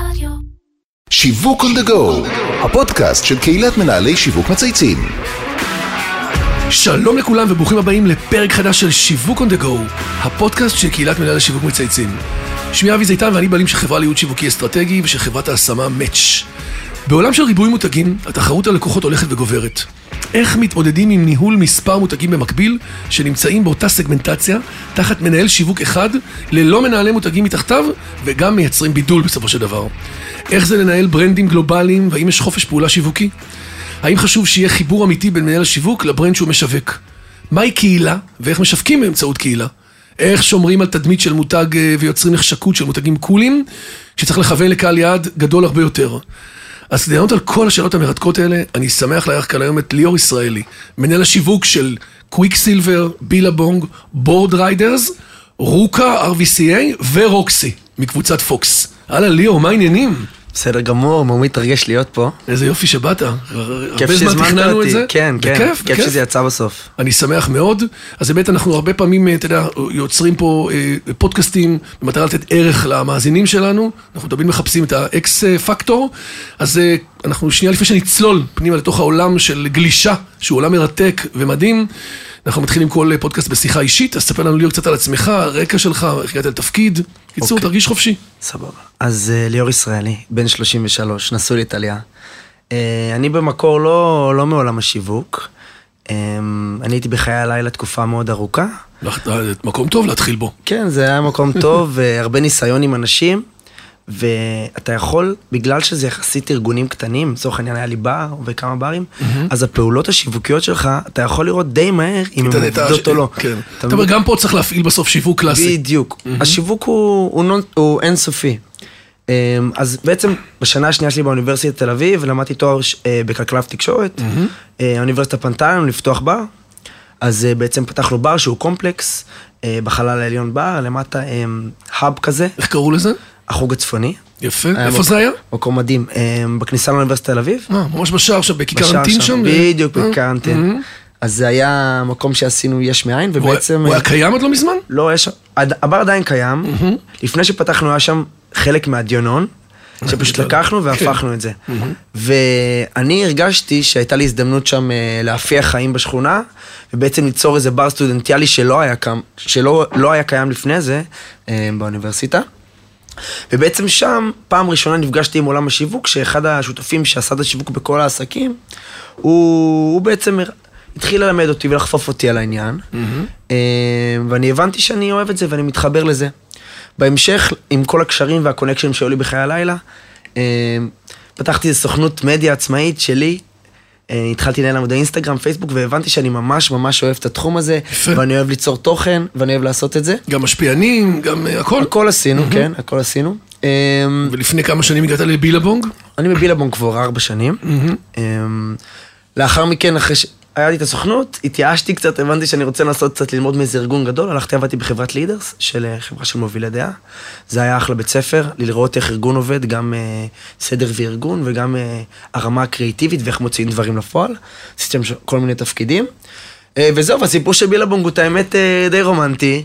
רדיו. שיווק on the go, הפודקאסט של קהילת מנהלי שיווק מצייצים. שלום לכולם וברוכים הבאים לפרק חדש של שיווק on the go, הפודקאסט של קהילת מנהלי שיווק מצייצים. שמי אבי זיתן ואני בעלים של חברה לייעוד שיווקי אסטרטגי ושל חברת ההשמה Match. בעולם של ריבוי מותגים, התחרות על לקוחות הולכת וגוברת. איך מתמודדים עם ניהול מספר מותגים במקביל, שנמצאים באותה סגמנטציה, תחת מנהל שיווק אחד, ללא מנהלי מותגים מתחתיו, וגם מייצרים בידול בסופו של דבר. איך זה לנהל ברנדים גלובליים, והאם יש חופש פעולה שיווקי? האם חשוב שיהיה חיבור אמיתי בין מנהל השיווק לברנד שהוא משווק? מהי קהילה, ואיך משווקים באמצעות קהילה? איך שומרים על תדמית של מותג אה, ויוצרים נחשקות של מותגים קולים, שצריך לכוון לקהל יעד גדול הרבה יותר. אז כדי לענות על כל השאלות המרתקות האלה, אני שמח לארח כאן היום את ליאור ישראלי, מנהל השיווק של Quiksilver, Billabong, Boardriders, RVCA, RVCA ו-Roxy, מקבוצת פוקס. אהלן ליאור, מה העניינים? בסדר גמור, מאוד מתרגש להיות פה. איזה יופי שבאת. כיף שהזמנת אותי. כן, כן. בכיף, כיף שזה יצא בסוף. אני שמח מאוד. אז באמת אנחנו הרבה פעמים, אתה יודע, יוצרים פה אה, פודקאסטים במטרה לתת ערך למאזינים שלנו. אנחנו תמיד מחפשים את האקס פקטור. אז אה, אנחנו שנייה לפני שנצלול פנימה לתוך העולם של גלישה, שהוא עולם מרתק ומדהים. אנחנו מתחילים כל פודקאסט בשיחה אישית, אז ספר לנו ליאור קצת על עצמך, הרקע שלך, איך הגעת לתפקיד. קיצור, אוקיי. תרגיש חופשי. סבבה. אז אה, ליאור ישראלי, בן 33, נשוי לטליה. אה, אני במקור לא, לא מעולם השיווק. אה, אני הייתי בחיי הלילה תקופה מאוד ארוכה. מקום טוב להתחיל בו. כן, זה היה מקום טוב, והרבה ניסיון עם אנשים. ואתה יכול, בגלל שזה יחסית ארגונים קטנים, לצורך העניין היה לי בר וכמה ברים, אז הפעולות השיווקיות שלך, אתה יכול לראות די מהר אם הן עובדות או לא. כן. אתה אומר, גם פה צריך להפעיל בסוף שיווק קלאסי. בדיוק. השיווק הוא, הוא, נון, הוא אינסופי. אמ, אז בעצם בשנה השנייה שלי באוניברסיטת תל אביב, למדתי תואר אה, בכלכלה ותקשורת. אה, האוניברסיטה פנתה לנו לפתוח בר, אז אה, בעצם פתחנו בר שהוא קומפלקס, בחלל העליון בר, למטה אמ, האב כזה, איך קראו לזה? החוג הצפוני. יפה. איפה זה היה? מקום מדהים. אמ, בכניסה לאוניברסיטת תל אביב. אה, ממש בשער שם, אנטין שם? בדיוק, אה, בכיכר אנטין. אז זה היה מקום שעשינו יש מאין, ובעצם... הוא היה קיים עד לא מזמן? לא, יש... הבר עדיין קיים. לפני שפתחנו היה שם חלק מהדיונון, שפשוט. לקחנו והפכנו את זה. ואני הרגשתי שהייתה לי הזדמנות שם אה, להפיח חיים בשכונה, ובעצם ליצור איזה בר סטודנטיאלי שלא היה, שלא לא היה קיים לפני זה אה, באוניברסיטה. ובעצם שם, פעם ראשונה נפגשתי עם עולם השיווק, שאחד השותפים שעשה את השיווק בכל העסקים, הוא, הוא בעצם התחיל ללמד אותי ולחפוף אותי על העניין, אה, ואני הבנתי שאני אוהב את זה ואני מתחבר לזה. בהמשך, עם כל הקשרים והקונקשנים שהיו לי בחיי הלילה, אה, פתחתי סוכנות מדיה עצמאית שלי. אה, התחלתי לנהל עמודי אינסטגרם, פייסבוק, והבנתי שאני ממש ממש אוהב את התחום הזה. ואני אוהב ליצור תוכן, ואני אוהב לעשות את זה. גם משפיענים, גם אה, הכל. הכל עשינו, כן, הכל עשינו. אמ, ולפני כמה שנים הגעת לבילבונג? אני בבילבון כבר ארבע שנים. אמ, לאחר מכן, אחרי שהיה לי את הסוכנות, התייאשתי קצת, הבנתי שאני רוצה לנסות קצת ללמוד מאיזה ארגון גדול, הלכתי עבדתי בחברת לידרס, של אה, חברה של מובילי דעה. זה היה אחלה בית ספר, לראות איך ארגון עובד, גם אה, סדר וארגון, וגם אה, הרמה הקריאיטיבית ואיך מוציאים דברים לפועל. עשיתי שם כל מיני תפקידים. אה, וזהו, והסיפור של בילבונג הוא את האמת אה, די רומנטי.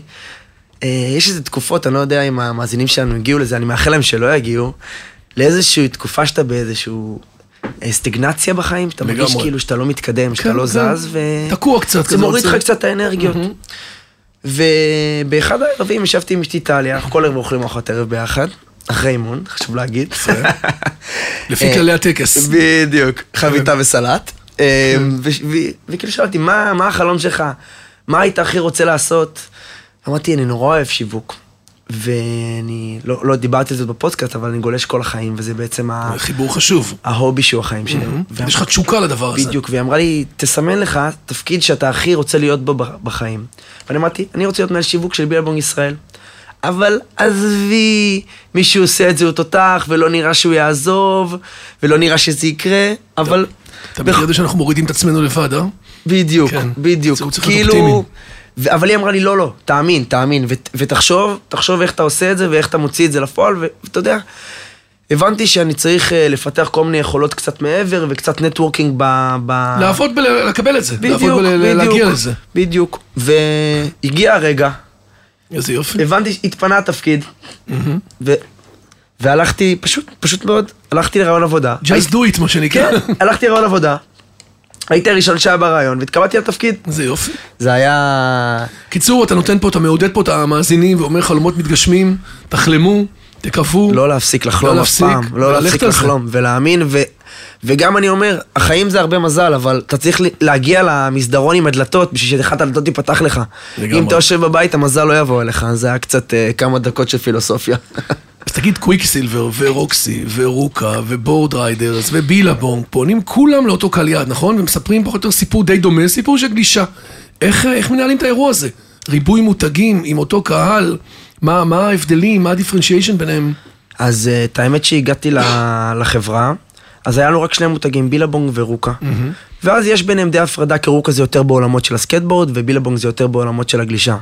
אה, יש איזה תקופות, אני לא יודע אם המאזינים שלנו הגיעו לזה, אני מאחל להם שלא יגיעו, לאיזושהי תקופה שאתה באיזשהו סטגנציה בחיים, שאתה מרגיש. כאילו שאתה לא מתקדם, שאתה כן, לא כן. זז, ו... תקוע קצת זה מוריד לך קצת את האנרגיות. ובאחד הערבים ישבתי עם אשתי טליה, אנחנו כל ערב אוכלים ארוחת ערב ביחד, אחרי אימון, חשוב להגיד. לפי כללי הטקס. בדיוק, חביתה וסלט. אה, ו- ו- וכאילו שאלתי, מה מה החלום שלך? מה היית הכי רוצה לעשות? אמרתי, אני נורא אוהב שיווק. ואני לא, לא דיברתי על זה בפודקאסט, אבל אני גולש כל החיים, וזה בעצם ה- חיבור חשוב. ההובי שהוא החיים שלי. ואמר- יש לך תשוקה לדבר הזה. בדיוק, והיא אמרה לי, תסמן לך תפקיד שאתה הכי רוצה להיות בו בחיים. ואני אמרתי, אני רוצה להיות מנהל שיווק של בילבונג ישראל. אבל עזבי, מי שעושה את זה הוא תותח, ולא נראה שהוא יעזוב, ולא נראה שזה יקרה, אבל... אתה את זה שאנחנו מורידים את עצמנו לבד, אה? בדיוק, כן. בדיוק. כאילו... ו- אבל היא אמרה לי, לא, לא, תאמין, תאמין, ות- ותחשוב, תחשוב איך אתה עושה את זה ואיך אתה מוציא את זה לפועל, ו- ואתה יודע, הבנתי שאני צריך אה, לפתח כל מיני יכולות קצת מעבר וקצת נטוורקינג ב... ב... לעבוד ולקבל את זה. בדיוק, לעבוד ולהגיע בדיוק, לזה. בדיוק. והגיע הרגע, איזה יופי. הבנתי, התפנה התפקיד, ו... והלכתי, פשוט, פשוט מאוד, הלכתי לרעיון עבודה. Just do it, מה שנקרא. כן, הלכתי לרעיון עבודה. הייתי הראשון שהיה ברעיון, והתקבלתי לתפקיד. זה יופי. זה היה... קיצור, אתה נותן פה, אתה מעודד פה את המאזינים ואומר חלומות מתגשמים, תחלמו, תקוו. לא להפסיק לחלום לא אף להפסיק, פעם. לא להפסיק. לחלום ולהאמין. וגם אני אומר, החיים זה הרבה מזל, אבל אתה צריך להגיע למסדרון עם הדלתות בשביל שאחת הדלתות תיפתח לך. לגמרי. אם אתה יושב בבית, המזל לא יבוא אליך, זה היה קצת אה, כמה דקות של פילוסופיה. אז תגיד Quiksilver ו-Roxy ו-RVCA ו-Boardriders ו-Billabong פונים כולם לאותו קהל יעד, נכון? ומספרים פחות או יותר סיפור די דומה, סיפור של גלישה. איך, איך מנהלים את האירוע הזה? ריבוי מותגים עם אותו קהל, מה, מה ההבדלים, מה ה-differentiation ביניהם? אז אה, את האמת שהגעתי לחברה, אז היה לנו רק שני מותגים, Billabong ו-RVCA. ואז יש ביניהם די הפרדה, כי RVCA זה יותר בעולמות של הסקטבורד, ו-Billabong זה יותר בעולמות של הגלישה.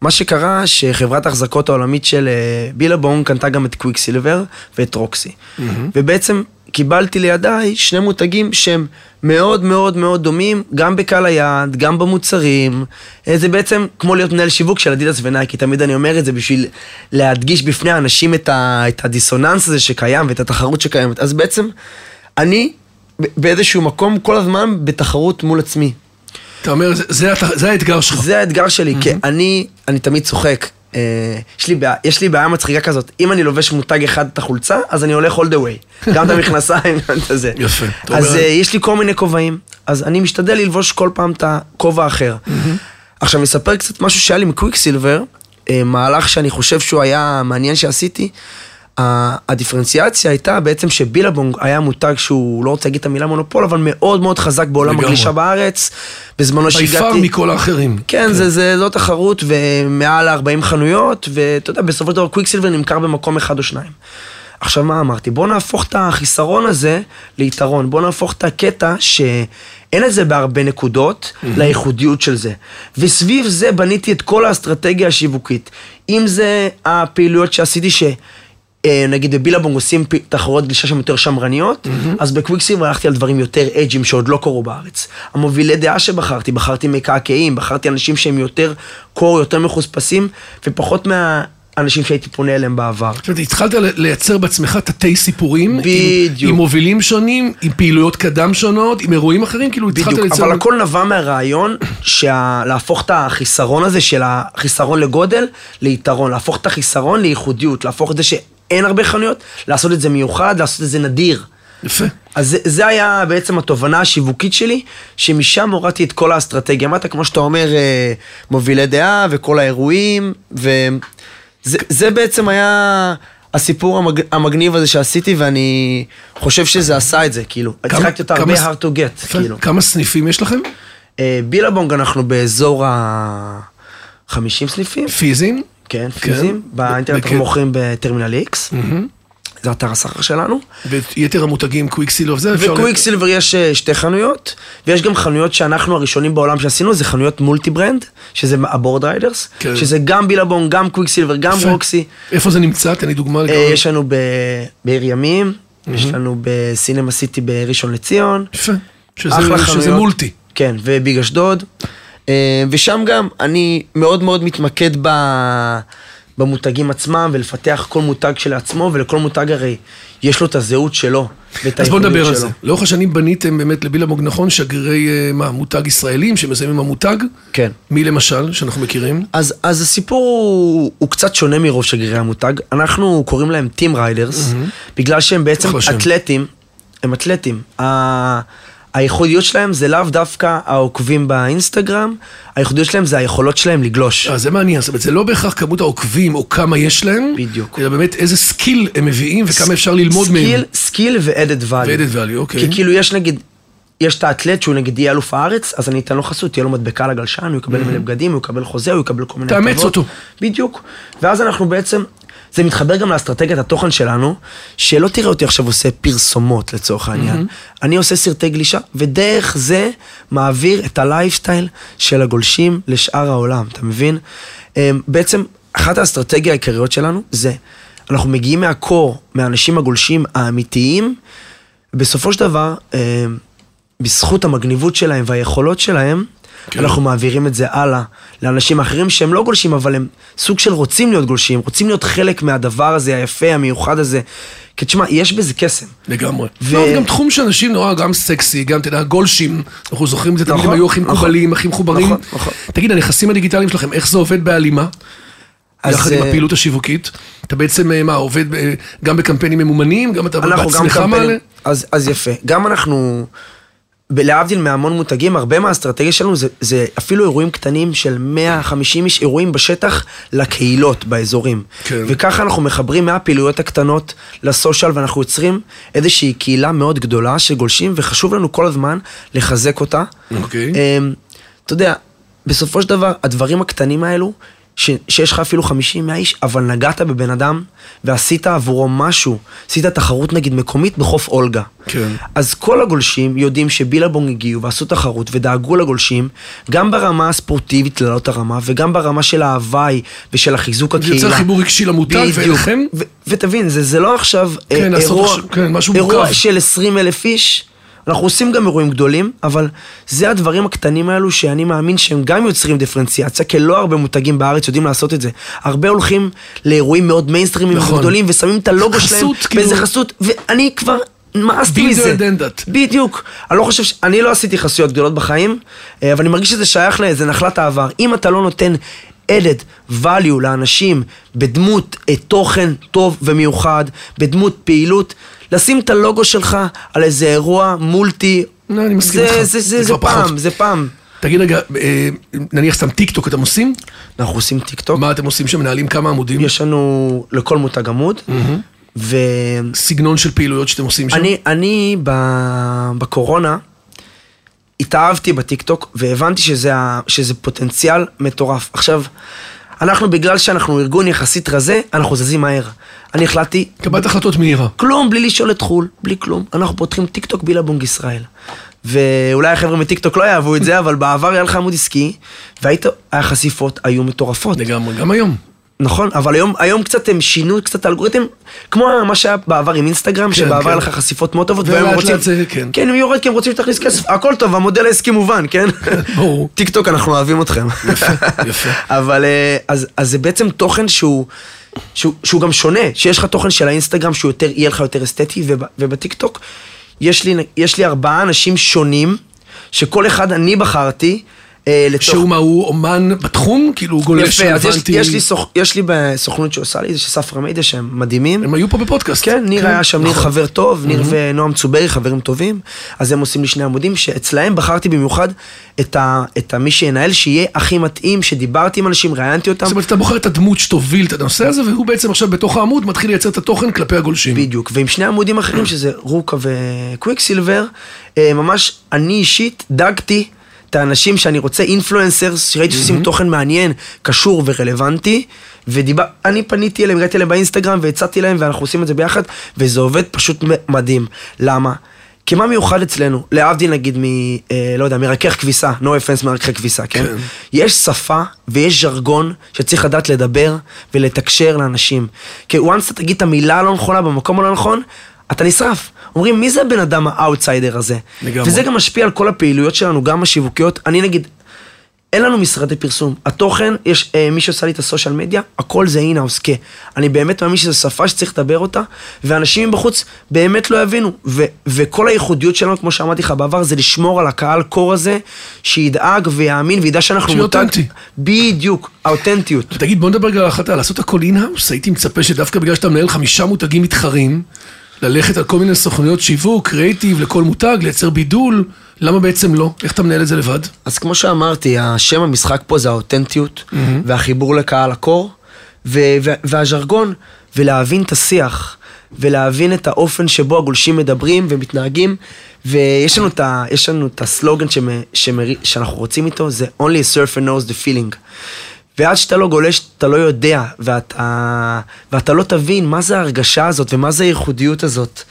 מה שקרה, שחברת ההחזקות העולמית של אה, Billabong קנתה גם את Quiksilver ואת Roxy. ובעצם קיבלתי לידיי שני מותגים שהם מאוד מאוד מאוד דומים, גם בקהל היעד, גם במוצרים. אה, זה בעצם כמו להיות מנהל שיווק של אדידס ונייקי, תמיד אני אומר את זה בשביל להדגיש בפני האנשים את, ה, את הדיסוננס הזה שקיים ואת התחרות שקיימת. אז בעצם, אני באיזשהו מקום כל הזמן בתחרות מול עצמי. אתה אומר, זה, זה, זה האתגר שלך. זה האתגר שלי, כי אני, אני תמיד צוחק. אה, יש לי, בעיה, יש לי בעיה מצחיקה כזאת, אם אני לובש מותג אחד את החולצה, אז אני הולך all the way. גם את המכנסיים, גם את הזה. יפה. אז אה, יש לי כל מיני כובעים, אז אני משתדל ללבוש כל פעם את הכובע האחר. עכשיו, אני אספר קצת משהו שהיה לי מקוויקסילבר, אה, מהלך שאני חושב שהוא היה מעניין שעשיתי. הדיפרנציאציה הייתה בעצם שבילבונג היה מותג שהוא, לא רוצה להגיד את המילה מונופול, אבל מאוד מאוד חזק בעולם. הגלישה בארץ. בזמנו ביפר שהגעתי... מכל האחרים. כן, זה, זה לא תחרות ומעל 40 חנויות, ואתה יודע, בסופו של דבר קוויקסילבר נמכר במקום אחד או שניים. עכשיו מה אמרתי? בוא נהפוך את החיסרון הזה ליתרון, בוא נהפוך את הקטע שאין את זה בהרבה נקודות לייחודיות של זה. וסביב זה בניתי את כל האסטרטגיה השיווקית. אם זה הפעילויות שעשיתי ש... אה, נגיד בבילבונג עושים תחרויות גלישה שהן יותר שמרניות, אז בקוויקסילבר הלכתי על דברים יותר אג'ים שעוד לא קרו בארץ. המובילי דעה שבחרתי, בחרתי מקעקעים, בחרתי אנשים שהם יותר קור, יותר מחוספסים, ופחות מהאנשים שהייתי פונה אליהם בעבר. זאת אומרת, התחלת לייצר בעצמך תתי סיפורים. בדיוק. עם, עם מובילים שונים, עם פעילויות קדם שונות, עם אירועים אחרים, כאילו התחלת בדיוק, לייצר... אבל הכל נבע מהרעיון. להפוך את החיסרון הזה של החיסרון לגודל ליתרון, להפוך את החיסרון לייחודיות, להפוך את זה שאין הרבה חנויות, לעשות את זה מיוחד, לעשות את זה נדיר. יפה. אז זה, זה היה בעצם התובנה השיווקית שלי, שמשם הורדתי את כל האסטרטגיה. אמרת, כמו שאתה אומר, אה, מובילי דעה וכל האירועים, וזה זה בעצם היה הסיפור המג, המגניב הזה שעשיתי, ואני חושב שזה עשה את זה, כאילו. כמה- הצחקתי אותה הרבה hard to get, יפה. כאילו. כמה סניפים יש לכם? אה, Billabong אנחנו באזור ה-50 סניפים, פיזיים? כן, כן. פיזיים. באינטרנט. אנחנו מוכרים בטרמינל X, זה אתר הסחר שלנו. ויתר המותגים, Quiksilver, זה אפשר... ו-Quiksilver יש אה, שתי חנויות, ויש גם חנויות שאנחנו הראשונים בעולם שעשינו, זה חנויות multi-brand, שזה ה-Boardriders, כן. שזה גם Billabong, גם Quiksilver, גם יפה. Roxy. איפה זה נמצא? תן לי דוגמה. אה, לגמרי. יש לנו ב- בעיר ימים, יש לנו בסינמה סיטי בראשון לציון. יפה. שזה, שזה. מולטי. כן, וביג אשדוד. אה, ושם גם אני מאוד מאוד מתמקד ב... במותגים עצמם, ולפתח כל מותג שלעצמו, ולכל מותג הרי יש לו את הזהות שלו, ואת אז בוא נדבר על. זה. לאורך השנים בניתם באמת לבילבונג, נכון, שגרירי, אה, מה, מותג ישראלים שמזהים עם המותג? כן. מי למשל, שאנחנו מכירים? אז, אז הסיפור הוא, הוא קצת שונה מרוב שגרירי המותג. אנחנו קוראים להם team riders, בגלל שהם בעצם שם. אתלטים, הם אתלטים. הייחודיות שלהם זה לאו דווקא העוקבים באינסטגרם, הייחודיות שלהם זה היכולות שלהם לגלוש. אה, זה מעניין, זאת אומרת, זה לא בהכרח כמות העוקבים או כמה יש להם, בדיוק. אלא באמת איזה skill הם מביאים וכמה אפשר ללמוד מהם. סקיל, סקיל ו-added value. ו-added value, אוקיי. כי כאילו יש נגיד, יש את האתלט שהוא נגיד יהיה אלוף הארץ, אז אני אתן לו חסות, תהיה לו מדבקה לגלשן, הוא יקבל מלא בגדים, הוא יקבל חוזה, הוא יקבל כל מיני תאמץ אותו. בדיוק. ואז אנחנו בעצם, זה מתחבר גם לאסטרטגיית התוכן שלנו, שלא תראה אותי עכשיו עושה פרסומות לצורך העניין. אני עושה סרטי גלישה, ודרך זה מעביר את הלייפסטייל של הגולשים לשאר העולם, אתה מבין? אמ, בעצם, אחת האסטרטגיה העיקריות שלנו זה, אנחנו מגיעים מהקור, מהאנשים הגולשים האמיתיים, בסופו של דבר, אמ, בזכות המגניבות שלהם והיכולות שלהם, כן. אנחנו מעבירים את זה הלאה לאנשים אחרים שהם לא גולשים, אבל הם סוג של רוצים להיות גולשים, רוצים להיות חלק מהדבר הזה, היפה, המיוחד הזה. כי תשמע, יש בזה קסם. לגמרי. ו- לא, גם תחום שאנשים נורא, גם סקסי, גם, אתה יודע, גולשים, אנחנו זוכרים את זה, תמיד נכון, הם היו הכי נכון. מקובלים, הכי מחוברים. נכון, נכון. תגיד, הנכסים הדיגיטליים שלכם, איך זה עובד בהלימה? יחד עם אה, הפעילות השיווקית? אתה בעצם, אה, מה, עובד אה, גם בקמפיינים ממומנים? גם אתה בעצמך מעלה? אז, אז יפה, גם אנחנו, להבדיל מהמון מותגים, הרבה מהאסטרטגיה שלנו זה, זה אפילו אירועים קטנים של 150 איש, אירועים בשטח לקהילות באזורים. כן. וככה אנחנו מחברים מהפעילויות הקטנות לסושיאל, ואנחנו יוצרים איזושהי קהילה מאוד גדולה של גולשים, וחשוב לנו כל הזמן לחזק אותה. אוקיי. אמ, אתה יודע, בסופו של דבר, הדברים הקטנים האלו, ש, שיש לך אפילו 50 100 איש, אבל נגעת בבן אדם ועשית עבורו משהו, עשית תחרות נגיד מקומית בחוף אולגה. כן. אז כל הגולשים יודעים שבילבונג הגיעו ועשו תחרות ודאגו לגולשים, גם ברמה הספורטיבית לעלות את הרמה, וגם ברמה של ההוואי ושל החיזוק זה הקהילה. יוצר חיבור רגשי למותג. ואליכם? ותבין, זה, זה לא עכשיו אה, כן, אירוע, עכשיו- כן, אירוע. של 20 אלף איש. אנחנו עושים גם אירועים גדולים, אבל זה הדברים הקטנים האלו שאני מאמין שהם גם יוצרים דיפרנציאציה, כי לא הרבה מותגים בארץ יודעים לעשות את זה. הרבה הולכים לאירועים מאוד מיינסטרימים נכון. גדולים ושמים את הלוגו חסות, שלהם כאילו. באיזה חסות, ואני כבר מאסתי מזה. בדיוק. אני לא חושב ש... אני לא עשיתי חסויות גדולות בחיים, אה, אבל אני מרגיש שזה שייך לאיזה נחלת העבר. אם אתה לא נותן added value לאנשים בדמות אה, תוכן טוב ומיוחד, בדמות פעילות, לשים את הלוגו שלך על איזה אירוע multi, לא, אני מסכים זה, איתך. זה, זה זה, זה פחות. פעם, זה פעם. תגיד רגע, אה, נניח סתם טיק טוק אתם עושים? אנחנו עושים טיק טוק, מה אתם עושים שם? מנהלים כמה עמודים? יש לנו לכל מותג עמוד, ואני סגנון של פעילויות שאתם עושים שם? אני ב- בקורונה התאהבתי בטיקטוק והבנתי שזה, שזה פוטנציאל מטורף. עכשיו, אנחנו בגלל שאנחנו ארגון יחסית רזה, אנחנו זזים מהר. אני החלטתי, קבלת החלטות מהירה. כלום, בלי לשאול את חו"ל, בלי כלום. אנחנו פותחים טיקטוק Billabong ישראל. ואולי החבר'ה מטיקטוק לא יאהבו את זה, אבל בעבר היה לך עמוד עסקי, והיית, החשיפות היו מטורפות. לגמרי, גם היום. נכון, אבל היום, היום קצת הם שינו קצת את האלגוריתם, כמו מה שהיה בעבר עם אינסטגרם, שבעבר כן. היה לך חשיפות מאוד טובות, ולאט והיום הם לאט רוצים... זה, כן. כן, הם יורד כי הם רוצים שתכניס כסף, הכל טוב, המודל העסקי מובן, כן? ברור. טיק טוק, אנחנו אוהבים אתכם. יפה. אבל אה, אז, אז זה בעצם תוכן שהוא, שהוא, שהוא גם שונה, שיש לך תוכן של האינסטגרם שהוא יותר, יהיה לך יותר אסתטי, וב, ובטיק טוק יש לי, יש לי ארבעה אנשים שונים, שכל אחד אני בחרתי. אה, לתוך... שהוא מה, הוא אומן בתחום? כאילו הוא גולש יפה, אז יש? יש, לי סוכ... יש לי בסוכנות שעושה לי, זה של ספרא מדיה שהם מדהימים. הם היו פה בפודקאסט. כן, ניר היה שם, ניר נכון. חבר טוב, ניר ונועם צוברי חברים טובים, אז הם עושים לי שני עמודים, שאצלהם בחרתי במיוחד את, ה... את מי שינהל, שיהיה הכי מתאים, שדיברתי עם אנשים, ראיינתי אותם. זאת אומרת, אתה בוחר את הדמות שתוביל את הנושא הזה, והוא בעצם עכשיו בתוך העמוד מתחיל לייצר את התוכן כלפי הגולשים. בדיוק, ועם שני עמודים אחרים, שזה רוקה וקוויקסילבר, אה, ממש אני אישית דגתי את האנשים שאני רוצה, אינפלואנסרס, שראיתי שעושים תוכן מעניין, קשור ורלוונטי, ואני פניתי אליהם, הגעתי אליהם באינסטגרם והצעתי להם, ואנחנו עושים את זה ביחד, וזה עובד פשוט מדהים. למה? כי מה מיוחד אצלנו, להבדיל נגיד מ... אה, לא יודע, מרכך כביסה, no offense מרככי כביסה, כן? כן. יש שפה ויש ז'רגון שצריך לדעת לדבר ולתקשר לאנשים. כי once אתה תגיד את המילה הלא נכונה במקום הלא נכון, אתה נשרף. אומרים, מי זה הבן אדם האאוטסיידר הזה? לגמרי. וזה גם משפיע על כל הפעילויות שלנו, גם השיווקיות. אני נגיד, אין לנו משרדי פרסום. התוכן, יש אה, מי שעושה לי את ה social media, הכל זה in-house, כי אני באמת מאמין שזו שפה שצריך לדבר אותה, ואנשים מבחוץ באמת לא יבינו. ו- וכל הייחודיות שלנו, כמו שאמרתי לך בעבר, זה לשמור על הקהל קור הזה, שידאג ויאמין וידע שאנחנו שיהיה אותנטי. בדיוק, האותנטיות. ותגיד, בוא נדבר רגע על החלטה, לעשות הכל אינהאוס, הייתי מצפה שדווקא בגלל שאתה מנהל חמישה מותגים מתחרים, ללכת על כל מיני סוכנויות שיווק, קריאיטיב לכל מותג, לייצר בידול, למה בעצם לא? איך אתה מנהל את זה לבד? אז כמו שאמרתי, השם המשחק פה זה האותנטיות, והחיבור לקהל הקור, ו- ו- והז'רגון, ולהבין את השיח, ולהבין את האופן שבו הגולשים מדברים ומתנהגים, ויש לנו את, ה- יש לנו את הסלוגן שמ- שמר- שאנחנו רוצים איתו, זה only a surfer knows the feeling. ועד שאתה לא גולש, אתה לא יודע, ואתה, ואתה לא תבין מה זה ההרגשה הזאת ומה זה הייחודיות הזאת.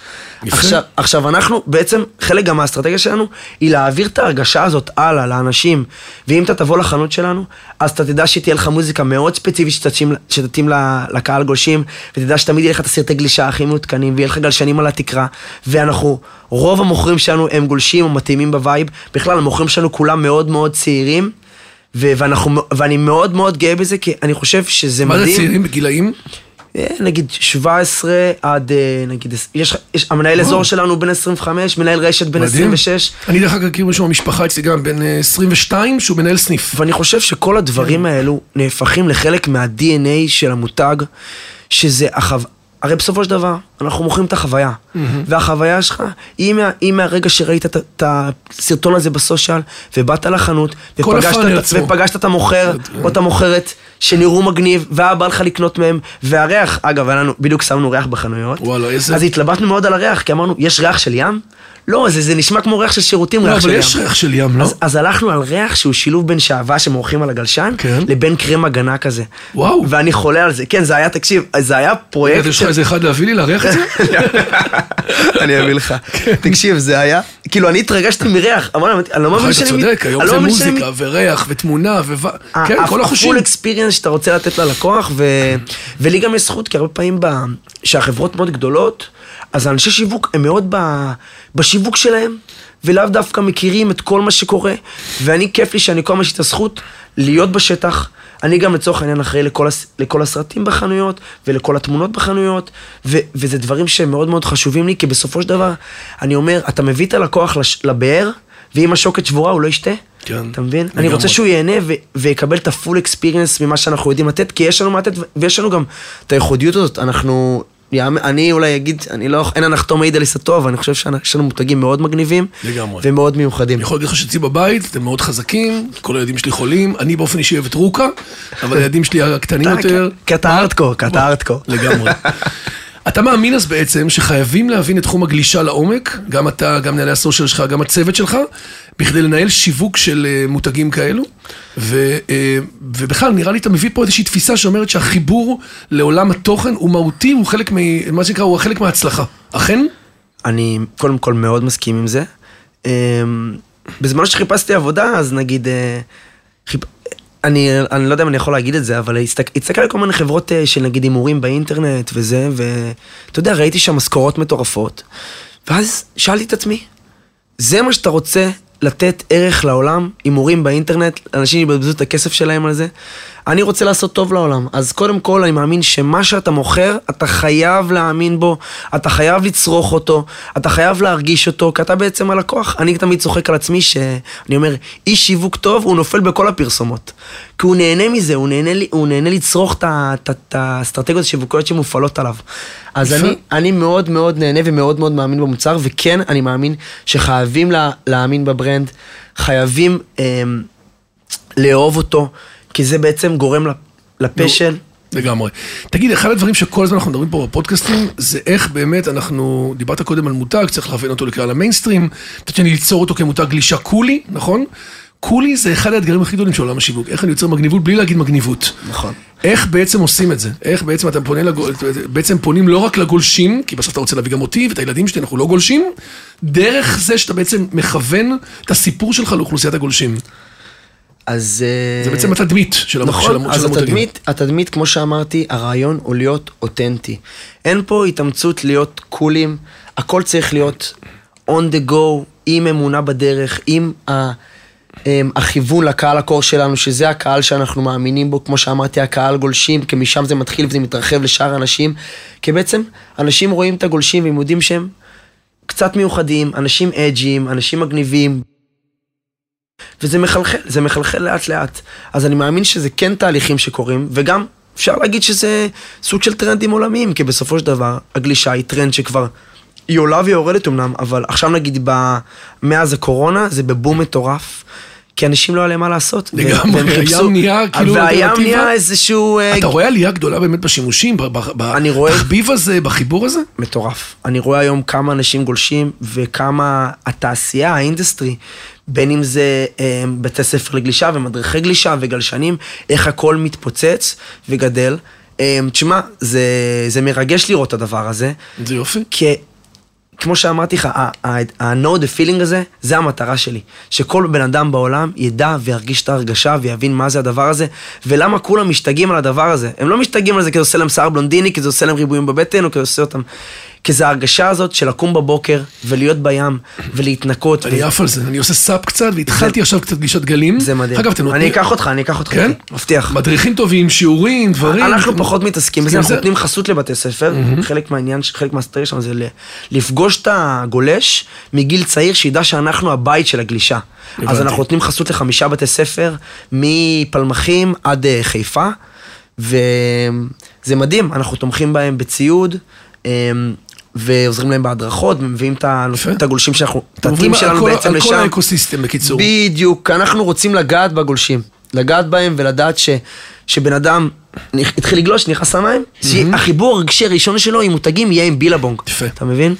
יפה. עכשיו, עכשיו, אנחנו, בעצם, חלק גם מהאסטרטגיה שלנו, היא להעביר את ההרגשה הזאת הלאה לאנשים. ואם אתה תבוא לחנות שלנו, אז אתה תדע שתהיה לך מוזיקה מאוד ספציפית שתתאים, שתתאים לקהל גולשים, ותדע שתמיד יהיה לך את הסרטי גלישה הכי מעודכנים, ויהיה לך גלשנים על התקרה, ואנחנו, רוב המוכרים שלנו הם גולשים או מתאימים ב vibe. בכלל, המוכרים שלנו כולם מאוד מאוד צעירים. ו- ואנחנו, ואני מאוד מאוד גאה בזה, כי אני חושב שזה מה מדהים. זה צעירים בגילאים? אה, נגיד 17 עד, אה, נגיד, יש, יש, המנהל. אזור שלנו בן 25, מנהל רשת בן מדהים. 26, אני דרך אגב מכיר מישהו במשפחה אצלי גם, בן אה, 22, שהוא מנהל סניף. ואני חושב שכל הדברים האלו נהפכים לחלק מה-DNA של המותג, שזה החו... הרי בסופו של דבר, אנחנו מוכרים את החוויה. והחוויה שלך, היא, מה, היא מהרגע שראית את, הסרטון הזה בסושיאל, ובאת לחנות, ופגשת, את-. ופגשת את המוכר, או את המוכרת, שנראו מגניב, והיה בא לך לקנות מהם, והריח, אגב, לנו, בדיוק שמנו ריח בחנויות. וואלה, איזה- אז התלבטנו מאוד על הריח, כי אמרנו, יש ריח של ים? לא, זה, זה נשמע כמו ריח של שירותים, לא, ריח של אבל ים. יש ריח של ים, לא? אז, אז הלכנו על ריח שהוא שילוב בין שעווה שמורחים על הגלשן, כן. לבין קרם הגנה כזה. וואו. ואני חולה על זה. כן, זה היה, תקשיב, זה היה פרויקט יש לך איזה אחד להביא לי להריח את זה? אני אביא לך. תקשיב, זה היה, כאילו, אני התרגשתי מריח. אמרתי, אני לא מאמין אתה שאני... צודק, היום לא זה מוזיקה וריח ותמונה ו... כן, כל החושים. הפול אקספיריאנס שאתה רוצה לתת ללקוח, ו... ולי גם יש זכות, כי הרבה פעמים. שהחברות מאוד גדולות, אז האנשי שיווק הם מאוד ב... בשיווק שלהם, ולאו דווקא מכירים את כל מה שקורה, ואני, כיף לי שאני כל הזמן יש לי את הזכות להיות בשטח. אני גם לצורך העניין אחראי לכל, הס... לכל הסרטים בחנויות, ולכל התמונות בחנויות, ו... וזה דברים שהם מאוד מאוד חשובים לי, כי בסופו של דבר, אני אומר, אתה מביא את הלקוח לש... לבאר, ואם השוקת שבורה הוא לא ישתה. כן, אתה מבין? אני. רוצה שהוא ייהנה ו- ויקבל את הפול אקספיריאנס ממה שאנחנו יודעים לתת, כי יש לנו מה לתת, ויש לנו גם את הייחודיות הזאת. אנחנו, אני אולי אגיד, אני לא, אין הנחתום מעיד על עיסתו, אבל אני חושב שיש לנו מותגים מאוד מגניבים, לגמרי. ומאוד מיוחדים. אני יכול להגיד לך שאצלי בבית, אתם מאוד חזקים, כל הילדים שלי חולים, אני באופן אישי אוהב את רוקה, אבל הילדים שלי הקטנים יותר... כי אתה מה? הארדקור, כי אתה בוא, הארדקור. לגמרי. אתה מאמין אז בעצם שחייבים להבין את תחום הגלישה לעומק, גם אתה, גם מנהלי הסושיאל שלך, גם הצוות שלך, בכדי לנהל שיווק של אה, מותגים כאלו. ו, אה, ובכלל, נראה לי אתה מביא פה איזושהי תפיסה שאומרת שהחיבור לעולם התוכן הוא מהותי, הוא חלק, מ, מה שנקרא, הוא חלק מההצלחה. אכן? אני קודם כל מאוד מסכים עם זה. אמ, בזמן שחיפשתי עבודה, אז נגיד, אה. אני, אני לא יודע אם אני יכול להגיד את זה, אבל. הסתכל על כל מיני חברות אה, של נגיד הימורים באינטרנט וזה, ואתה יודע, ראיתי שם משכורות מטורפות. ואז שאלתי את עצמי, זה מה שאתה רוצה לתת ערך לעולם, הימורים באינטרנט, אנשים יבזבזו את הכסף שלהם על זה. אני רוצה לעשות טוב לעולם. אז קודם כל, אני מאמין שמה שאתה מוכר, אתה חייב להאמין בו, אתה חייב לצרוך אותו, אתה חייב להרגיש אותו, כי אתה בעצם הלקוח. אני תמיד צוחק על עצמי שאני אומר, איש שיווק טוב, הוא נופל בכל הפרסומות. כי הוא נהנה מזה, הוא נהנה, הוא נהנה לצרוך את האסטרטגיות השיווקיות שמופעלות עליו. אז. אני, אני מאוד מאוד נהנה ומאוד מאוד מאמין במוצר, וכן, אני מאמין שחייבים לה, להאמין בברנד, חייבים אמ, לאהוב אותו, כי זה בעצם גורם לפ- לפשן. לגמרי. תגיד, אחד הדברים שכל הזמן אנחנו מדברים פה בפודקאסטים, זה איך באמת אנחנו, דיברת קודם על מותג, צריך להבין אותו לקראת המיינסטרים, מצד שני ליצור אותו כמותג גלישה קולי, נכון? קולי זה אחד האתגרים הכי גדולים של עולם השיווק, איך אני יוצר מגניבות בלי להגיד מגניבות. נכון. איך בעצם עושים את זה? איך בעצם אתה פונה, לגול, בעצם פונים לא רק לגולשים, כי בסוף אתה רוצה להביא גם אותי ואת הילדים שלי, אנחנו לא גולשים, דרך זה שאתה בעצם מכוון את הסיפור שלך לאוכלוסיית הגולשים. אז... זה אה, בעצם התדמית של המ- של נכון, המ- אז של המותגים. התדמית, התדמית, כמו שאמרתי, הרעיון הוא להיות אותנטי. אין פה התאמצות להיות קולים, הכל צריך להיות on the go, עם אמונה בדרך, עם ה... אמ, הכיוון לקהל ה core שלנו, שזה הקהל שאנחנו מאמינים בו, כמו שאמרתי, הקהל גולשים, כי משם זה מתחיל וזה מתרחב לשאר האנשים, כי בעצם אנשים רואים את הגולשים והם יודעים שהם קצת מיוחדים, אנשים edgy ים, אנשים מגניבים, וזה מחלחל, זה מחלחל לאט לאט. אז אני מאמין שזה כן תהליכים שקורים, וגם אפשר להגיד שזה סוג של טרנדים עולמיים, כי בסופו של דבר הגלישה היא טרנד שכבר, היא עולה ויורדת אמנם, אבל עכשיו נגיד ב... מאז הקורונה זה בבום מטורף. כי אנשים לא היה להם מה לעשות. לגמרי, הים נהיה כאילו והים אלטרנטיבה. נהיה איזשהו... אה, אתה רואה עלייה גדולה באמת בשימושים, בתחביב הזה, בחיבור הזה? מטורף. אני רואה היום כמה אנשים גולשים וכמה התעשייה, ה industry, בין אם זה אה, בתי ספר לגלישה ומדריכי גלישה וגלשנים, איך הכל מתפוצץ וגדל. אה, תשמע, זה, זה מרגש לראות את הדבר הזה. זה יופי. כי כמו שאמרתי לך, ה-know the feeling הזה, זה המטרה שלי. שכל בן אדם בעולם ידע וירגיש את ההרגשה ויבין מה זה הדבר הזה, ולמה כולם משתגעים על הדבר הזה. הם לא משתגעים על זה כי זה עושה להם שיער בלונדיני, כי זה עושה להם ריבועים בבטן, או כי זה עושה אותם... כי זה ההרגשה הזאת של לקום בבוקר ולהיות בים ולהתנקות. אני עף על זה, אני עושה סאפ קצת, והתחלתי עכשיו קצת גישת גלים. זה מדהים. אגב, אתם נותנים... אני אקח אותך, אני אקח אותך. כן? מבטיח. מדריכים טובים, שיעורים, דברים. אנחנו פחות מתעסקים בזה, כן, אנחנו נותנים חסות לבתי ספר, חלק מהעניין, חלק מהסטריה שלנו זה לפגוש את הגולש מגיל צעיר, שידע שאנחנו הבית של הגלישה. אז. אנחנו נותנים חסות לחמישה בתי ספר, מפלמחים עד אה, חיפה, וזה מדהים, אנחנו תומכים בהם בציוד. ועוזרים להם בהדרכות, ומביאים את הגולשים שאנחנו, את הטים על שלנו כל- בעצם על לשם. כל האקוסיסטם, בקיצור. בדיוק, אנחנו רוצים לגעת בגולשים. לגעת בהם ולדעת ש, שבן אדם התחיל לגלוש, נכנס למים, שהחיבור הרגשי הראשון שלו עם מותגים יהיה עם בילבונג. יפה. אתה מבין?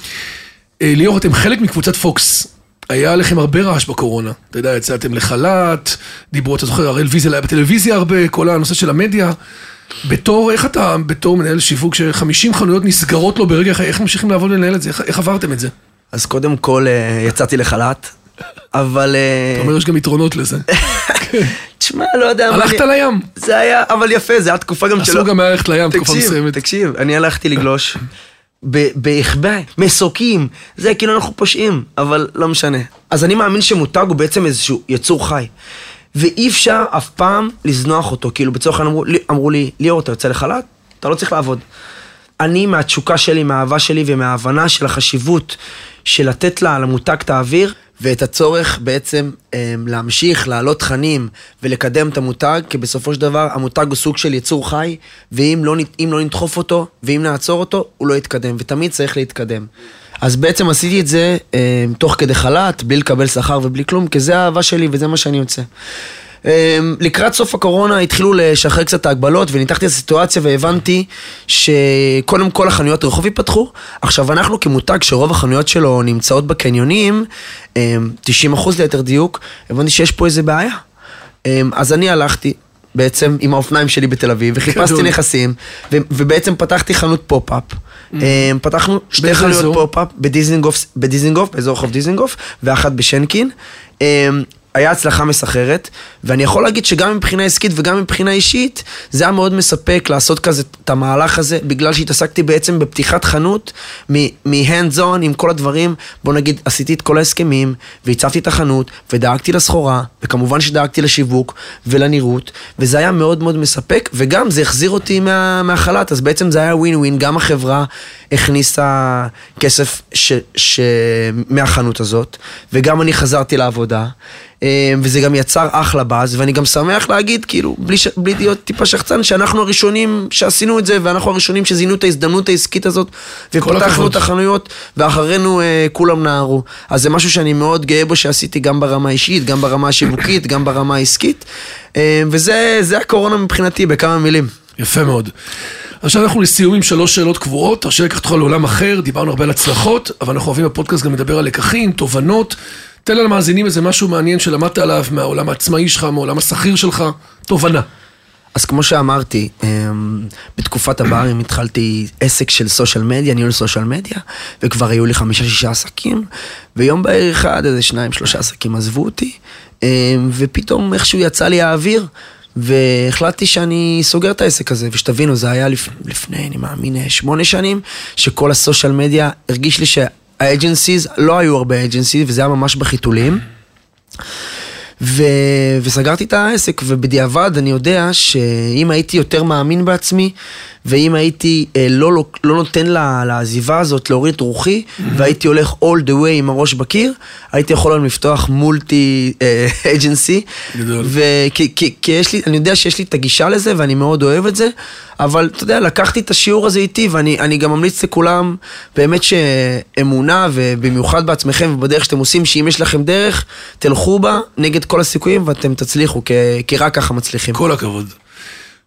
אה, ליאור, אתם חלק מקבוצת פוקס. היה עליכם הרבה רעש בקורונה. אתה יודע, יצאתם לחל"ת, דיברו, אתה זוכר, הראל ויזל היה בטלוויזיה הרבה, כל הנושא של המדיה. בתור, איך אתה, בתור מנהל שיווק, ש-50 חנויות נסגרות לו ברגע איך ממשיכים לעבוד ולנהל את זה? איך, איך עברתם את זה? אז קודם כל אה, יצאתי לחל"ת, אבל... אה, אתה אומר, יש גם יתרונות לזה. תשמע, לא יודע. הלכת אני- לים. זה היה, אבל יפה, זה היה תקופה גם אסור גם היה ללכת לים תקופה מסוימת. תקשיב, אני הלכתי לגלוש. בהחבא, מסוקים, זה כאילו אנחנו פושעים, אבל לא משנה. אז אני מאמין שמותג הוא בעצם איזשהו יצור חי. ואי אפשר אף פעם לזנוח אותו, כאילו בצורך העניין אמרו, אמרו לי, ליאור, אתה יוצא לחל"ת? אתה לא צריך לעבוד. אני מהתשוקה שלי, מהאהבה שלי ומההבנה של החשיבות של לתת לה, למותג את האוויר, ואת הצורך בעצם אה, להמשיך, להעלות תכנים ולקדם את המותג, כי בסופו של דבר המותג הוא סוג של יצור חי, ואם לא, לא נדחוף אותו, ואם נעצור אותו, הוא לא יתקדם, ותמיד צריך להתקדם. אז בעצם עשיתי את זה אה, תוך כדי חל"ת, בלי לקבל שכר ובלי כלום, כי זה האהבה שלי וזה מה שאני יוצא. אמ, לקראת סוף הקורונה התחילו לשחרר קצת את ההגבלות וניתחתי את הסיטואציה והבנתי שקודם כל החנויות רחוב ייפתחו. עכשיו אנחנו כמותג שרוב החנויות שלו נמצאות בקניונים, אמ, 90% ליתר דיוק, הבנתי שיש פה איזה בעיה. אמ, אז אני הלכתי בעצם עם האופניים שלי בתל אביב וחיפשתי גדול. נכסים ו- ובעצם פתחתי חנות pop-up. אמ, פתחנו שתי חנויות? pop-up בדיזנגוף, בדיזנגוף, באזור רחוב דיזנגוף, ואחת בשנקין. היה הצלחה מסחררת, ואני יכול להגיד שגם מבחינה עסקית וגם מבחינה אישית, זה היה מאוד מספק לעשות כזה את המהלך הזה, בגלל שהתעסקתי בעצם בפתיחת חנות, מ-hands on עם כל הדברים, בוא נגיד, עשיתי את כל ההסכמים, והצבתי את החנות, ודאגתי לסחורה, וכמובן שדאגתי לשיווק ולנראות, וזה היה מאוד מאוד מספק, וגם זה החזיר אותי מה, מהחל"ת, אז בעצם זה היה ווין ווין, גם החברה הכניסה כסף ש, ש, מהחנות הזאת, וגם אני חזרתי לעבודה. וזה גם יצר אחלה באז, ואני גם שמח להגיד, כאילו, בלי, ש... בלי להיות טיפה שחצן, שאנחנו הראשונים שעשינו את זה, ואנחנו הראשונים שזיהינו את ההזדמנות העסקית הזאת, ופתחנו. את החנויות, ואחרינו אה, כולם נהרו. אז זה משהו שאני מאוד גאה בו שעשיתי גם ברמה האישית, גם ברמה השיווקית, גם ברמה העסקית, אה, וזה זה הקורונה מבחינתי, בכמה מילים. יפה מאוד. עכשיו אנחנו לסיום עם שלוש שאלות קבועות, תרשה לקחת אותך לעולם אחר, דיברנו הרבה על הצלחות, אבל אנחנו אוהבים בפודקאסט גם לדבר על לקחים, תובנות. תן למאזינים איזה משהו מעניין שלמדת עליו מהעולם העצמאי שלך, מהעולם השכיר שלך, תובנה. אז כמו שאמרתי, אמ, בתקופת הברים התחלתי עסק של סושיאל מדיה, ניהול סושיאל מדיה, וכבר היו לי חמישה-שישה עסקים, ויום בהיר אחד איזה שניים, שלושה עסקים עזבו אותי, אמ, ופתאום איכשהו יצא לי האוויר, והחלטתי שאני סוגר את העסק הזה, ושתבינו, זה היה לפ... לפני, אני מאמין, אה, שמונה שנים, שכל ה social media הרגיש לי שה agencies, לא היו הרבה agencies, וזה היה ממש בחיתולים. ו... וסגרתי את העסק, ובדיעבד אני יודע שאם הייתי יותר מאמין בעצמי, ואם הייתי אה, לא, לא, לא נותן לה, לעזיבה הזאת להוריד את רוחי, והייתי הולך all the way עם הראש בקיר, הייתי יכול היום לפתוח multi agency. גדול. וכי כי, כי יש לי, אני יודע שיש לי את הגישה לזה, ואני מאוד אוהב את זה, אבל אתה יודע, לקחתי את השיעור הזה איתי, ואני אני גם ממליץ לכולם, באמת שאמונה, ובמיוחד בעצמכם ובדרך שאתם עושים, שאם יש לכם דרך, תלכו בה נגד כל הסיכויים ואתם תצליחו, כי, כי רק ככה מצליחים. כל הכבוד.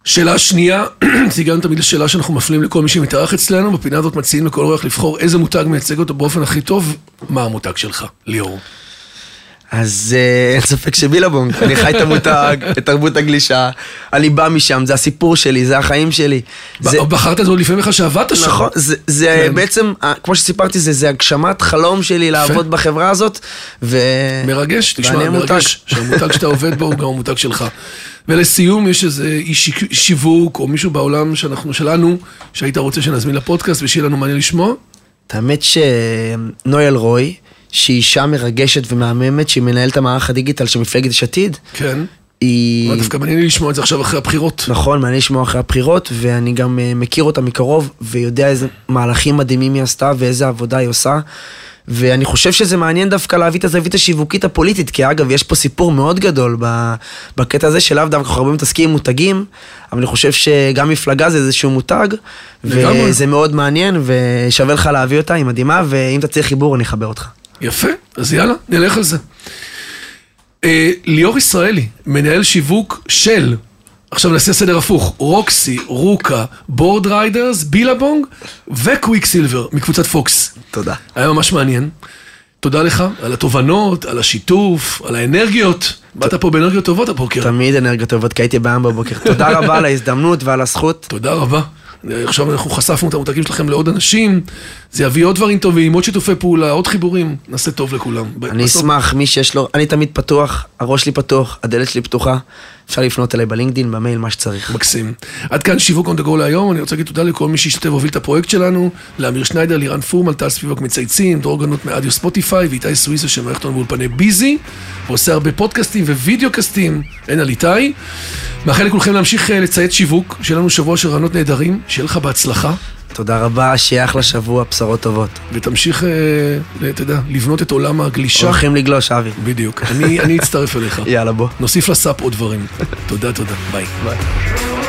שאלה שנייה, זה הגענו תמיד לשאלה שאנחנו מפנים לכל מי שמתארח אצלנו, בפינה הזאת מציעים לכל אורח לבחור איזה מותג מייצג אותו באופן הכי טוב, מה המותג שלך, ליאור? אז אה, אין ספק שבילבונג, אני חי את המותג, את תרבות הגלישה, אני בא משם, זה הסיפור שלי, זה החיים שלי. זה- בחרת את זה עוד לפני בכלל שעבדת שם. נכון, זה, זה כן. בעצם, כמו שסיפרתי, זה, זה הגשמת חלום שלי לעבוד בחברה הזאת, ו... מרגש, תשמע. מרגש, שהמותג שאתה עובד בו הוא גם המותג שלך. ולסיום, יש איזה איש שיווק, או מישהו בעולם שאנחנו, שלנו, שהיית רוצה שנזמין לפודקאסט ושיהיה לנו מעניין לשמוע? האמת שנויל רוי, שהיא אישה מרגשת ומהממת, שהיא מנהלת המערך הדיגיטל של מפלגת יש עתיד, כן. היא... דווקא מעניין לי לשמוע את זה עכשיו אחרי הבחירות. נכון, מעניין לשמוע אחרי הבחירות, ואני גם אה, מכיר אותה מקרוב, ויודע איזה מהלכים מדהימים היא עשתה ואיזה עבודה היא עושה. ואני חושב שזה מעניין דווקא להביא את הזווית השיווקית הפוליטית, כי אגב, יש פה סיפור מאוד גדול בקטע הזה שלאו דווקא אנחנו הרבה מתעסקים עם מותגים, אבל אני חושב שגם מפלגה זה איזשהו מותג. וזה מאוד מעניין, ושווה לך להביא אותה, היא מדהימה, ואם אתה צריך חיבור, אני אחבר אותך. יפה, אז יאללה, נלך על זה. אה, ליאור ישראלי, מנהל שיווק של, עכשיו נעשה סדר הפוך, Roxy, RVCA, Boardriders, Billabong ו Quiksilver מקבוצת פוקס. תודה. היה ממש מעניין. תודה לך על התובנות, על השיתוף, על האנרגיות. באת פה באנרגיות טובות הבוקר. תמיד אנרגיות טובות, כי הייתי בים בבוקר. תודה רבה על ההזדמנות ועל הזכות. תודה רבה. עכשיו אנחנו חשפנו את המותגים שלכם לעוד אנשים, זה יביא עוד דברים טובים, עוד שיתופי פעולה, עוד חיבורים, נעשה טוב לכולם. אני בסוף- אשמח, מי שיש לו, אני תמיד פתוח, הראש שלי פתוח, הדלת שלי פתוחה. אפשר לפנות אליי בלינקדאין, במייל, מה שצריך. מקסים. עד כאן שיווק on the go להיום, אני רוצה להגיד תודה לכל מי שהשתתף והוביל את הפרויקט שלנו, לאמיר שניידר, לירן פורמל, טל ספיבק מצייצים, דרור גנות מאדיו ספוטיפיי, ואיתי סוויסה של מערכת לנו באולפני ביזי, ועושה הרבה פודקאסטים ווידאו קאסטים, אין על איתי. מאחל לכולכם להמשיך אה, לצייץ שיווק, שיהיה לנו שבוע של רעיונות נהדרים, שיהיה לך בהצלחה, תודה רבה, שיהיה אחלה שבוע, בשורות טובות. ותמשיך, אה, אתה יודע, לבנות את עולם הגלישה. הולכים לגלוש, אבי. בדיוק, אני אני אצטרף אליך. יאללה, בוא. נוסיף לסאפ עוד דברים. תודה, תודה, ביי. ביי.